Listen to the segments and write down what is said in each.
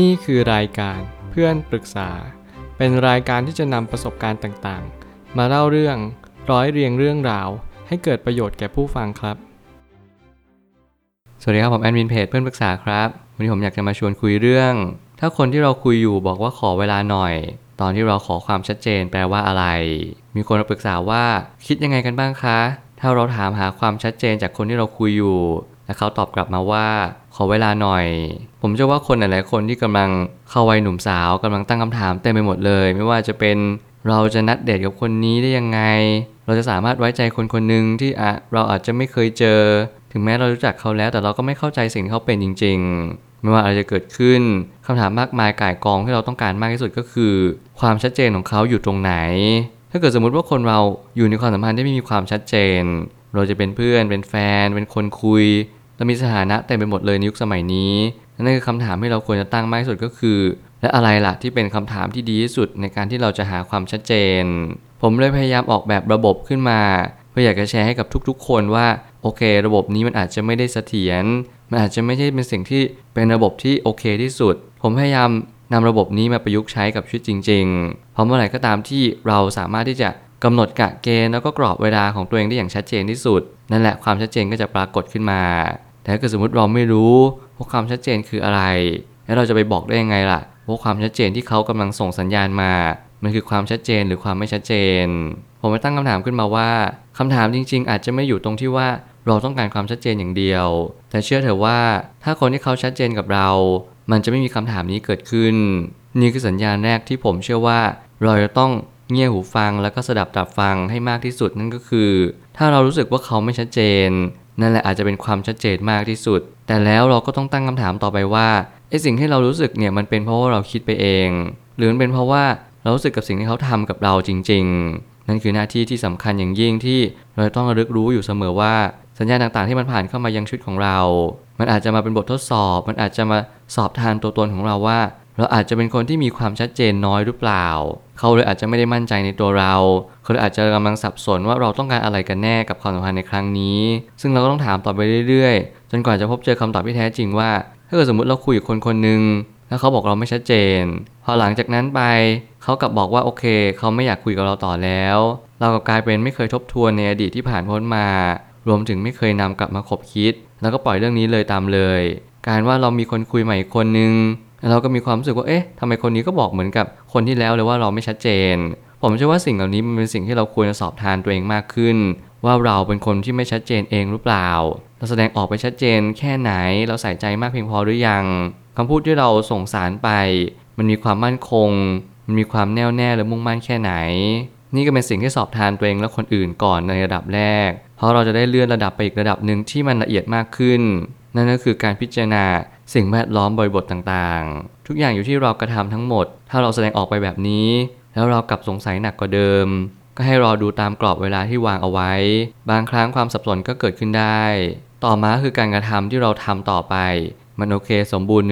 นี่คือรายการเพื่อนปรึกษา เป็นรายการที่จะนำประสบการณ์ต่างๆ มาเล่าเรื่องร้อยเรียงเรื่องราว ให้เกิดประโยชน์แก่ผู้ฟังครับ สวัสดีครับ ผมแอดมินเพจเพื่อนปรึกษาครับ วันนี้ผมอยากจะมาชวนคุยเรื่อง ถ้าคนที่เราคุยอยู่บอกว่าขอเวลาหน่อย ตอนที่เราขอความชัดเจนแปลว่าอะไร มีคนมาปรึกษาว่าคิดยังไงกันบ้างคะ ถ้าเราถามหาความชัดเจนจากคนที่เราคุยอยู่ และเขาตอบกลับมาว่า ขอเวลาหน่อย ผมเชื่อว่าคนหลายๆคนที่กำลังเข้าวัยหนุ่มสาวกำลังตั้งคำถามเต็มไปหมดเลย ไม่ว่าจะเป็นเราจะนัดเดทกับคนนี้ได้ยังไง เราจะสามารถไว้ใจคนคนหนึ่งที่อะเราอาจจะไม่เคยเจอ ถึงแม้เรารู้จักเขาแล้ว แต่เราก็ไม่เข้าใจสิ่งที่เขาเป็นจริง ๆ ไม่ว่าอะไรจะเกิดขึ้นคำถามมากมายก่ายกองที่เราต้องการมากที่สุดก็คือ ความชัดเจนของเขาอยู่ตรงไหน ถ้าเกิดสมมุติว่าคนเราอยู่ในความสัมพันธ์ที่ไม่มีความชัดเจน เราจะเป็นเพื่อนเป็นแฟน เป็นคนคุย เรามีสถานะเต็มไปหมดเลยในยุคสมัยนี้นั่นคือคำถามที่เราควรจะตั้งมากที่สุดก็คือ และอะไรล่ะที่เป็นคำถามที่ดีที่สุดในการที่เราจะหาความชัดเจน ผมเลยพยายามออกแบบระบบขึ้นมา เพื่ออยากจะแชร์ให้กับทุกๆ คนว่าโอเค ระบบนี้มันอาจจะไม่ได้เสถียรมันอาจจะไม่ใช่เป็นสิ่งที่เป็นระบบที่โอเคที่สุด ผมพยายามนำระบบนี้มาประยุกต์ใช้กับชีวิตจริงๆ เพราะเมื่อไหร่ก็ตามที่เราสามารถที่จะกำหนดกะเกณฑ์แล้วก็กรอบเวลาของตัวเองได้อย่างชัดเจนที่สุด นั่นแหละความชัดเจนก็จะปรากฏขึ้นมา แต่ถ้าเกิดสมมติเราไม่รู้ว่าความชัดเจนคืออะไร แล้วเราจะไปบอกได้ยังไงล่ะว่าความชัดเจนที่เขากำลังส่งสัญญาณมา มันคือความชัดเจนหรือความไม่ชัดเจน ผมไปตั้งคำถามขึ้นมาว่าคำถามจริง ๆ อาจจะไม่อยู่ตรงที่ว่าเราต้องการความชัดเจนอย่างเดียว แต่เชื่อเถอะว่าถ้าคนที่เขาชัดเจนกับเรา มันจะไม่มีคำถามนี้เกิดขึ้น นี่คือสัญญาณแรกที่ผมเชื่อว่า เราจะต้องเงี่ยหูฟังแล้วก็สดับตับฟังให้มากที่สุดนั่นก็คือ ถ้าเรารู้สึกว่าเขาไม่ชัดเจน นั่นแหละอาจจะเป็นความชัดเจนมากที่สุด แต่แล้วเราก็ต้องตั้งคำถามต่อไปว่าไอ้สิ่งที่เรารู้สึกเนี่ยมันเป็นเพราะว่าเราคิดไปเอง หรือมันเป็นเพราะว่าเรารู้สึกกับสิ่งที่เขาทำกับเราจริง ๆ นั่นคือหน้าที่ที่สำคัญอย่างยิ่งที่เราต้องระลึกรู้อยู่เสมอว่า สัญญาณต่างๆที่มันผ่านเข้ามายังชีวิตของเรา มันอาจจะมาเป็นบททดสอบ มันอาจจะมาสอบทานตัวตนของเราว่า เราอาจจะเป็นคนที่มีความชัดเจนน้อยหรือเปล่าเขาเลยอาจจะไม่ได้มั่นใจในตัวเราเขาเลยอาจจะกำลังสับสนว่าเราต้องการอะไรกันแน่กับความสัมพันธ์ในครั้งนี้ ซึ่งเราก็ต้องถามต่อไปเรื่อยๆ จนกว่าจะพบเจอคำตอบที่แท้จริงว่า ถ้าเกิดสมมติเราคุยกับคนคนหนึ่งแล้วเขาบอกเราไม่ชัดเจน พอหลังจากนั้นไปเขากลับบอกว่าโอเค เขาไม่อยากคุยกับเราต่อแล้ว เรากับกลายเป็นไม่เคยทบทวนในอดีตที่ผ่านพ้นมา รวมถึงไม่เคยนำกลับมาคบคิด แล้วก็ปล่อยเรื่องนี้เลยตามเลย การว่าเรามีคนคุยใหม่อีกคนหนึ่ง เราก็มีความรู้สึกว่า เอ๊ะทำไมคนนี้ก็บอกเหมือนกับคนที่แล้วเลยว่าเราไม่ชัดเจน ผมเชื่อว่าสิ่งเหล่านี้มันเป็นสิ่งที่เราควรจะสอบทานตัวเองมากขึ้น ว่าเราเป็นคนที่ไม่ชัดเจนเองหรือเปล่า เราแสดงออกไปชัดเจนแค่ไหน เราใส่ใจมากเพียงพอหรือยังคำพูดที่เราส่งสารไป มันมีความมั่นคง มันมีความแน่วแน่และมุ่งมั่นแค่ไหน นี่ก็เป็นสิ่งที่สอบทานตัวเองและคนอื่นก่อนในระดับแรก เพราะเราจะได้เลื่อนระดับไปอีกระดับหนึ่งที่มันละเอียดมากขึ้น นั่นก็คือการพิจารณาสิ่งแวดล้อมบริบทต่างๆ ทุกอย่างอยู่ที่เรากระทำทั้งหมด ถ้าเราแสดงออกไปแบบนี้ แล้วเรากลับสงสัยหนักกว่าเดิม ก็ให้รอดูตามกรอบเวลาที่วางเอาไว้ บางครั้งความสับสนก็เกิดขึ้นได้ ต่อมาคือการกระทำที่เราทำต่อไป มันโอเคสมบูรณ์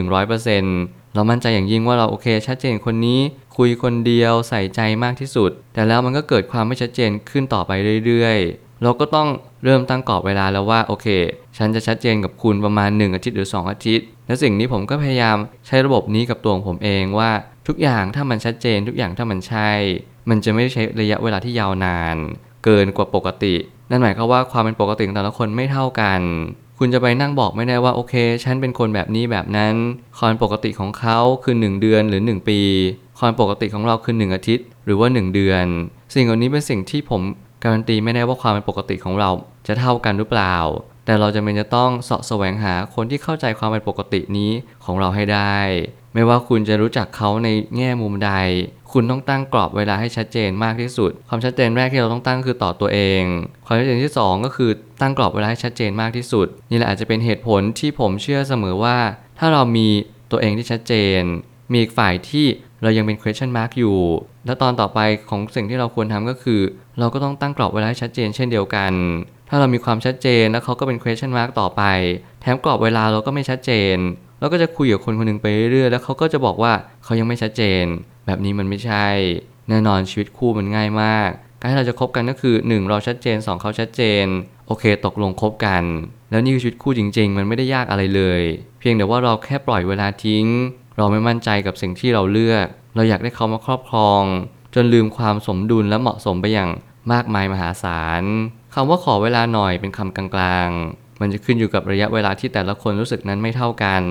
100%เรามั่นใจอย่างยิ่งว่าเราโอเคชัดเจนคนนี้คุยคนเดียวใส่ใจมากที่สุด แต่แล้วมันก็เกิดความไม่ชัดเจนขึ้นต่อไปเรื่อยๆ เราก็ต้อง เริ่มตั้งกรอบเวลาแล้วว่าโอเค ฉันจะชัดเจนกับคุณประมาณ 1 อาทิตย์หรือ 2 อาทิตย์ และสิ่งนี้ผมก็พยายามใช้ระบบนี้กับตัวของผมเองว่าทุกอย่างถ้ามันชัดเจน ทุกอย่างถ้ามันใช่ มันจะไม่ใช้ระยะเวลาที่ยาวนาน เกินกว่าปกติ นั่นหมายความว่าความเป็นปกติของแต่ละคนไม่เท่ากัน คุณจะไปนั่งบอกไม่ได้ว่าโอเค ฉันเป็นคนแบบนี้แบบนั้นความปกติของเขาคือ 1 เดือนหรือ 1 ปีความปกติของเราคือ 1 อาทิตย์ หรือว่า 1 เดือน สิ่งเหล่านี้เป็นสิ่งที่ผมการันตีไม่ได้ว่าความเป็นปกติของเรา จะเท่ากันหรือเปล่า แต่เราจะเป็นจะต้องเสาะแสวงหาคนที่เข้าใจความเป็นปกตินี้ของเราให้ได้ ไม่ว่าคุณจะรู้จักเขาในแง่มุมใด คุณต้องตั้งกรอบเวลาให้ชัดเจนมากที่สุด ความชัดเจนแรกที่เราต้องตั้งคือต่อตัวเอง ความชัดเจนที่ 2 ก็คือตั้งกรอบเวลาให้ชัดเจนมากที่สุด นี่แหละอาจจะเป็นเหตุผลที่ผมเชื่อเสมอว่า ถ้าเรามีตัวเองที่ชัดเจน มีอีกฝ่ายที่เรายังเป็น question mark อยู่ แล้วตอนต่อไปของสิ่งที่เราควรทำก็คือ เราก็ต้องตั้งกรอบเวลาให้ชัดเจนเช่นเดียวกัน ถ้าเรามีความชัดเจนแล้วเขาก็เป็น question mark ต่อไป แถมกรอบเวลาเราก็ไม่ชัดเจน เราก็จะคุยกับคนคนหนึงไปเรื่อยๆแล้วเขาก็จะบอกว่าเขายังไม่ชัดเจน แบบนี้มันไม่ใช่ แน่นอนชีวิตคู่มันง่ายมาก การที่เราจะคบกันก็คือ 1 เราชัดเจน 2 เขาชัดเจน โอเค ตกลงคบกัน แล้วนี่คือชีวิตคู่จริง ๆ มันไม่ได้ยากอะไรเลย เพียงแต่ว่าเราแค่ปล่อยเวลาทิ้ง เราไม่มั่นใจกับสิ่งที่เราเลือก เราอยากได้เขามาครอบครอง จนลืมความสมดุลและเหมาะสมไปอย่างมากมายมหาศาล คำว่าขอเวลาหน่อยเป็นคำกลางๆ มันจะขึ้นอยู่กับระยะเวลาที่แต่ละคนรู้สึกนั้นไม่เท่ากัน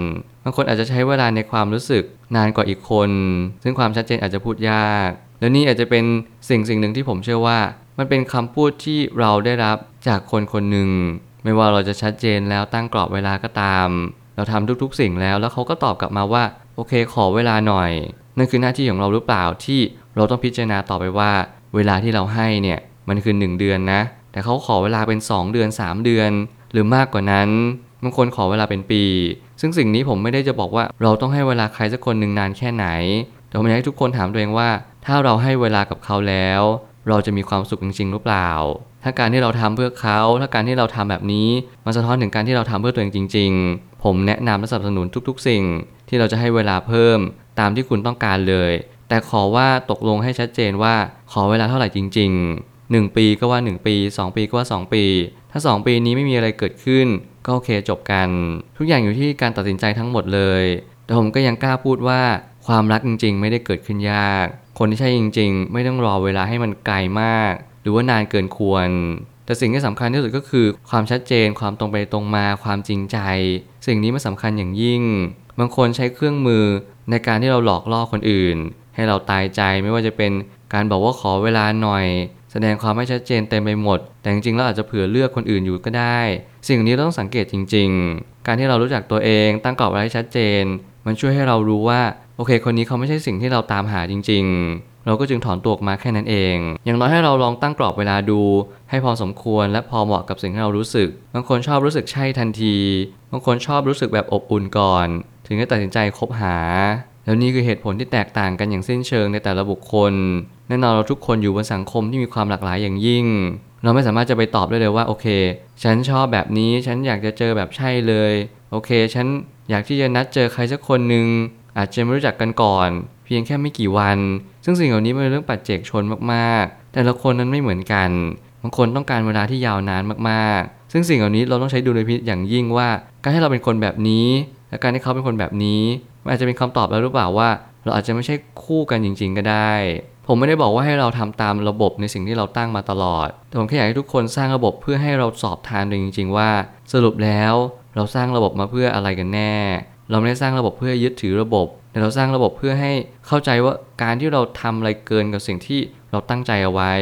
บางคนอาจจะใช้เวลาในความรู้สึกนานกว่าอีกคน ซึ่งความชัดเจนอาจจะพูดยาก และนี่อาจจะเป็นสิ่งสิ่งหนึ่งที่ผมเชื่อว่า มันเป็นคำพูดที่เราได้รับจากคนคนหนึ่ง ไม่ว่าเราจะชัดเจนแล้วตั้งกรอบเวลาก็ตาม เราทำทุกๆ สิ่งแล้ว แล้วเขาก็ตอบกลับมาว่า โอเค ขอเวลาหน่อย นั่นคือหน้าที่ของเราหรือเปล่าที่เราต้องพิจารณาต่อไปว่า เวลาที่เราให้เนี่ย มันคือ1เดือนนะ แต่เขาขอเวลาเป็น 2 เดือน 3 เดือน หรือมากกว่านั้นบางคนขอเวลาเป็นปี ซึ่งสิ่งนี้ผมไม่ได้จะบอกว่าเราต้องให้เวลาใครสักคนหนึ่งนานแค่ไหน แต่ผมอยากให้ทุกคนถามตัวเองว่า ถ้าเราให้เวลากับเขาแล้ว เราจะมีความสุขจริงๆหรือเปล่า ถ้าการที่เราทำเพื่อเขา ถ้าการที่เราทำแบบนี้ มันสะท้อนถึงการที่เราทำเพื่อตัวเองจริง ๆ ผมแนะนำและสนับสนุนทุก ๆ สิ่ง ที่เราจะให้เวลาเพิ่ม ตามที่คุณต้องการเลย แต่ขอว่าตกลงให้ชัดเจนว่าขอเวลาเท่าไหร่จริง ๆ 1 ปีก็ว่า 1 ปี 2 ปีก็ว่า 2 ปี ถ้า 2 ปีนี้ไม่มีอะไรเกิดขึ้น ก็โอเคจบกัน ทุกอย่างอยู่ที่การตัดสินใจทั้งหมดเลย แต่ผมก็ยังกล้าพูดว่าความรักจริง ๆ ไม่ได้เกิดขึ้นยาก คนที่ใช่จริง ๆ ไม่ต้องรอเวลาให้มันไกลมาก หรือว่านานเกินควร แต่สิ่งที่สำคัญที่สุดก็คือ ความชัดเจนความตรงไปตรงมาความจริงใจ สิ่งนี้มันสำคัญอย่างยิ่ง บางคนใช้เครื่องมือในการที่เราหลอกล่อคนอื่น ให้เราตายใจไม่ว่าจะเป็นการบอกว่าขอเวลาหน่อย แสดงความไม่ชัดเจนเต็มไปหมด แต่จริงๆเราอาจจะเผื่อเลือกคนอื่นอยู่ก็ได้ สิ่งนี้เราต้องสังเกตจริง ๆ การที่เรารู้จักตัวเองตั้งกรอบไว้ให้ชัดเจน มันช่วยให้เรารู้ว่าโอเค คนนี้เขาไม่ใช่สิ่งที่เราตามหาจริง ๆ เราก็จึงถอนตัวออกมาแค่นั้นเอง อย่างน้อยให้เราลองตั้งกรอบเวลาดู ให้พอสมควรและพอเหมาะกับสิ่งที่เรารู้สึก บางคนชอบรู้สึกใช่ทันที บางคนชอบรู้สึกแบบอบอุ่นก่อน ถึงจะตัดสินใจคบหา แล้วนี่คือเหตุผลที่แตกต่างกันอย่างสิ้นเชิงในแต่ละบุคคลแน่นอนเราทุกคนอยู่บนสังคมที่มีความหลากหลายอย่างยิ่ง เราไม่สามารถจะไปตอบได้เลยว่าโอเค ฉันชอบแบบนี้ฉันอยากจะเจอแบบใช่เลย โอเค ฉันอยากที่จะนัดเจอใครสักคนหนึ่งอาจจะไม่รู้จักกันก่อน เพียงแค่ไม่กี่วัน ซึ่งสิ่งเหล่านี้เป็นเรื่องปัจเจกชนมากๆ แต่ละคนนั้นไม่เหมือนกันบางคนต้องการเวลาที่ยาวนานมากๆ ซึ่งสิ่งเหล่านี้เราต้องใช้ดุลพินิจอย่างยิ่งว่า การให้เราเป็นคนแบบนี้ และการที่เขาเป็นคนแบบนี้ มันอาจจะเป็นคำตอบแล้วหรือเปล่าว่า เราอาจจะไม่ใช่คู่กันจริง ๆ ก็ได้ ผมไม่ได้บอกว่าให้เราทำตามระบบในสิ่งที่เราตั้งมาตลอด แต่ผมแค่อยากให้ทุกคนสร้างระบบเพื่อให้เราสอบทานเองจริง ๆ ว่า สรุปแล้วเราสร้างระบบมาเพื่ออะไรกันแน่ เราไม่ได้สร้างระบบเพื่อยึดถือระบบ แต่เราสร้างระบบเพื่อให้เข้าใจว่าการที่เราทำอะไรเกินกับสิ่งที่เราตั้งใจเอาไว้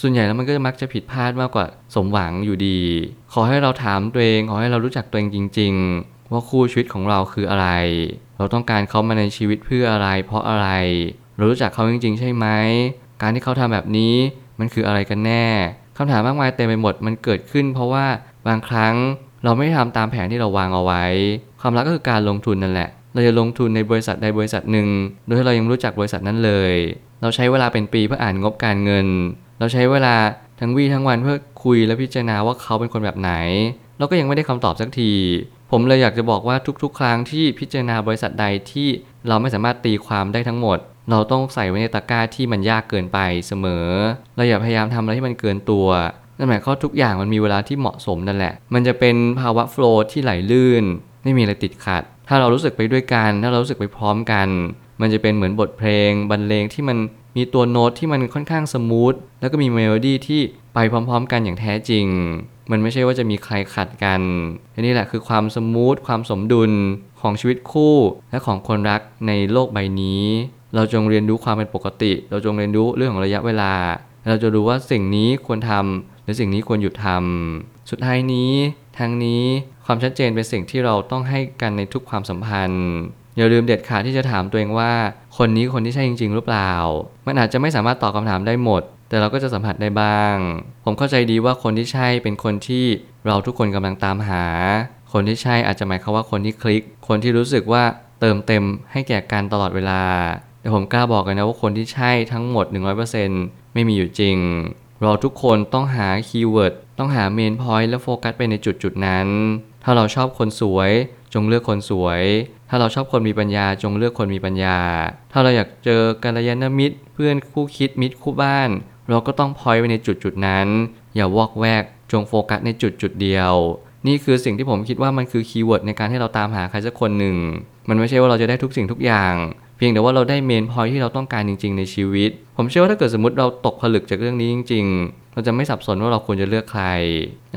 ส่วนใหญ่แล้วมันก็มักจะผิดพลาดมากกว่าสมหวังอยู่ดี ขอให้เราถามตัวเอง ขอให้เรารู้จักตัวเองจริง ๆ ว่าคู่ชีวิตของเราคืออะไร เราต้องการเขามาในชีวิตเพื่ออะไร เพราะอะไร เรารู้จักเขาจริง ๆ ใช่ไหม การที่เขาทำแบบนี้มันคืออะไรกันแน่คำถามมากมายเต็มไปหมดมันเกิดขึ้น เพราะว่าบางครั้งเราไม่ได้ทำตามแผนที่เราวางเอาไว้ ความรักก็คือการลงทุนนั่นแหละ เราจะลงทุนในบริษัทใดบริษัทหนึ่ง โดยที่เรายังไม่รู้จักบริษัทนั้นเลย เราใช้เวลาเป็นปีเพื่ออ่านงบการเงิน เราใช้เวลาทั้งวี่ทั้งวันเพื่อคุยและพิจารณาว่าเขาเป็นคนแบบไหน เราก็ยังไม่ได้คำตอบสักที ผมเลยอยากจะบอกว่าทุกๆ ครั้งที่พิจารณาบริษัทใดที่เราไม่สามารถตีความได้ทั้งหมด เราต้องใส่ไว้ในตะกร้าที่มันยากเกินไปเสมอ เราอย่าพยายามทำอะไรที่มันเกินตัวนั่นหมายความทุกอย่างมันมีเวลาที่เหมาะสมนั่นแหละ มันจะเป็นภาวะโฟล์ที่ไหลลื่น ไม่มีอะไรติดขัด ถ้าเรารู้สึกไปด้วยกัน ถ้าเรารู้สึกไปพร้อมกัน มันจะเป็นเหมือนบทเพลง บรรเลงที่มันมีตัวโน้ตที่มันค่อนข้างสมูท แล้วก็มีเมโลดี้ที่ไปพร้อม ๆ กันอย่างแท้จริง มันไม่ใช่ว่าจะมีใครขัดกันอันนี้แหละคือความ smooth ความสมดุลของชีวิตคู่และของคนรักในโลกใบนี้ เราจงเรียนรู้ความเป็นปกติ เราจงเรียนรู้เรื่องของระยะเวลา เราจะรู้ว่าสิ่งนี้ควรทำหรือสิ่งนี้ควรหยุดทำสุดท้ายนี้ทางนี้ความชัดเจนเป็นสิ่งที่เราต้องให้กันในทุกความสัมพันธ์ อย่าลืมเด็ดขาดที่จะถามตัวเองว่า คนนี้คนที่ใช่จริง ๆ หรือเปล่า มันอาจจะไม่สามารถตอบคำถามได้หมด แต่เราก็จะสัมผัสได้บ้าง ผมเข้าใจดีว่าคนที่ใช่เป็นคนที่เราทุกคนกำลังตามหา คนที่ใช่อาจจะหมายความว่าคนที่คลิก คนที่รู้สึกว่าเติมเต็มให้แก่กันตลอดเวลา แต่ผมกล้าบอกกันนะว่าคนที่ใช่ทั้งหมด 100%ไม่มีอยู่จริง เราทุกคนต้องหา keyword ต้องหา main point และโฟกัสไปในจุดจุดนั้น ถ้าเราชอบคนสวย จงเลือกคนสวย ถ้าเราชอบคนมีปัญญาจงเลือกคนมีปัญญา ถ้าเราอยากเจอกัลยาณมิตร เพื่อนคู่คิดมิตรคู่บ้าน เราก็ต้อง point ไปในจุดจุดนั้น อย่าวอกแวกจงโฟกัสในจุดจุดเดียว นี่คือสิ่งที่ผมคิดว่ามันคือ keyword ในการที่เราตามหาใครสักคนหนึ่ง มันไม่ใช่ว่าเราจะได้ทุกสิ่งทุกอย่าง เพียงแต่ว่าเราได้ main point ที่เราต้องการจริง ๆ ในชีวิต ผมเชื่อว่าถ้าเกิดสมมติเราตกผลึกจากเรื่องนี้จริง ๆ เราจะไม่สับสนว่าเราควรจะเลือกใคร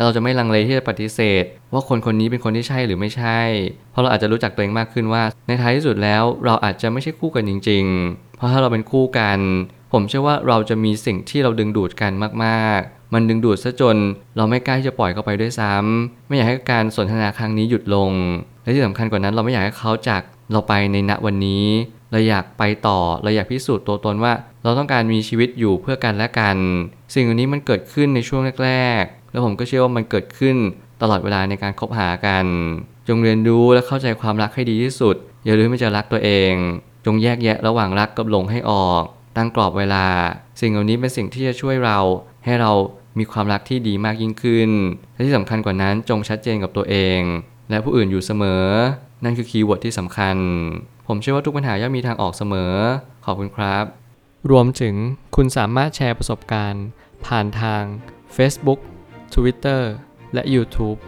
เราจะไม่ลังเลที่จะปฏิเสธ ว่าคนคนนี้เป็นคนที่ใช่หรือไม่ใช่ เพราะเราอาจจะรู้จักตัวเองมากขึ้นว่า ในท้ายที่สุดแล้วเราอาจจะไม่ใช่คู่กันจริง ๆ เพราะถ้าเราเป็นคู่กัน ผมเชื่อว่าเราจะมีสิ่งที่เราดึงดูดกันมากๆ มันดึงดูดซะจน เราไม่กล้าที่จะปล่อยเขาไปด้วยซ้ำไม่อยากให้การสนทนาครั้งนี้หยุดลง และที่สำคัญกว่านั้นเราไม่อยากให้เขาจาก เราไปในณวันนี้เราอยากไปต่อเราอยากพิสูจน์ตัวตนว่า เราต้องการมีชีวิตอยู่เพื่อกันและกัน สิ่งเหล่านี้มันเกิดขึ้นในช่วงแรก ๆ แล้วผมก็เชื่อว่ามันเกิดขึ้นตลอดเวลาในการคบหากัน จงเรียนรู้และเข้าใจความรักให้ดีที่สุด อย่าลืมที่จะรักตัวเอง จงแยกแยะระหว่างรักกับหลงให้ออก ตั้งกรอบเวลา สิ่งเหล่านี้เป็นสิ่งที่จะช่วยเราให้เรามีความรักที่ดีมากยิ่งขึ้นและที่สำคัญกว่านั้นจงชัดเจนกับตัวเอง และผู้อื่นอยู่เสมอ นั่นคือ keyword ที่สำคัญ ผมเชื่อว่าทุกปัญหาย่อมมีทางออกเสมอ ขอบคุณครับ รวมถึงคุณสามารถแชร์ประสบการณ์ ผ่านทาง Facebook Twitter และ YouTube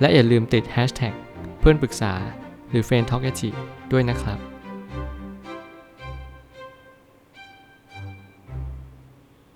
และอย่าลืมติด Hashtag เพื่อนปรึกษาหรือ f r ร e n d t a l k ด้วยนะครับ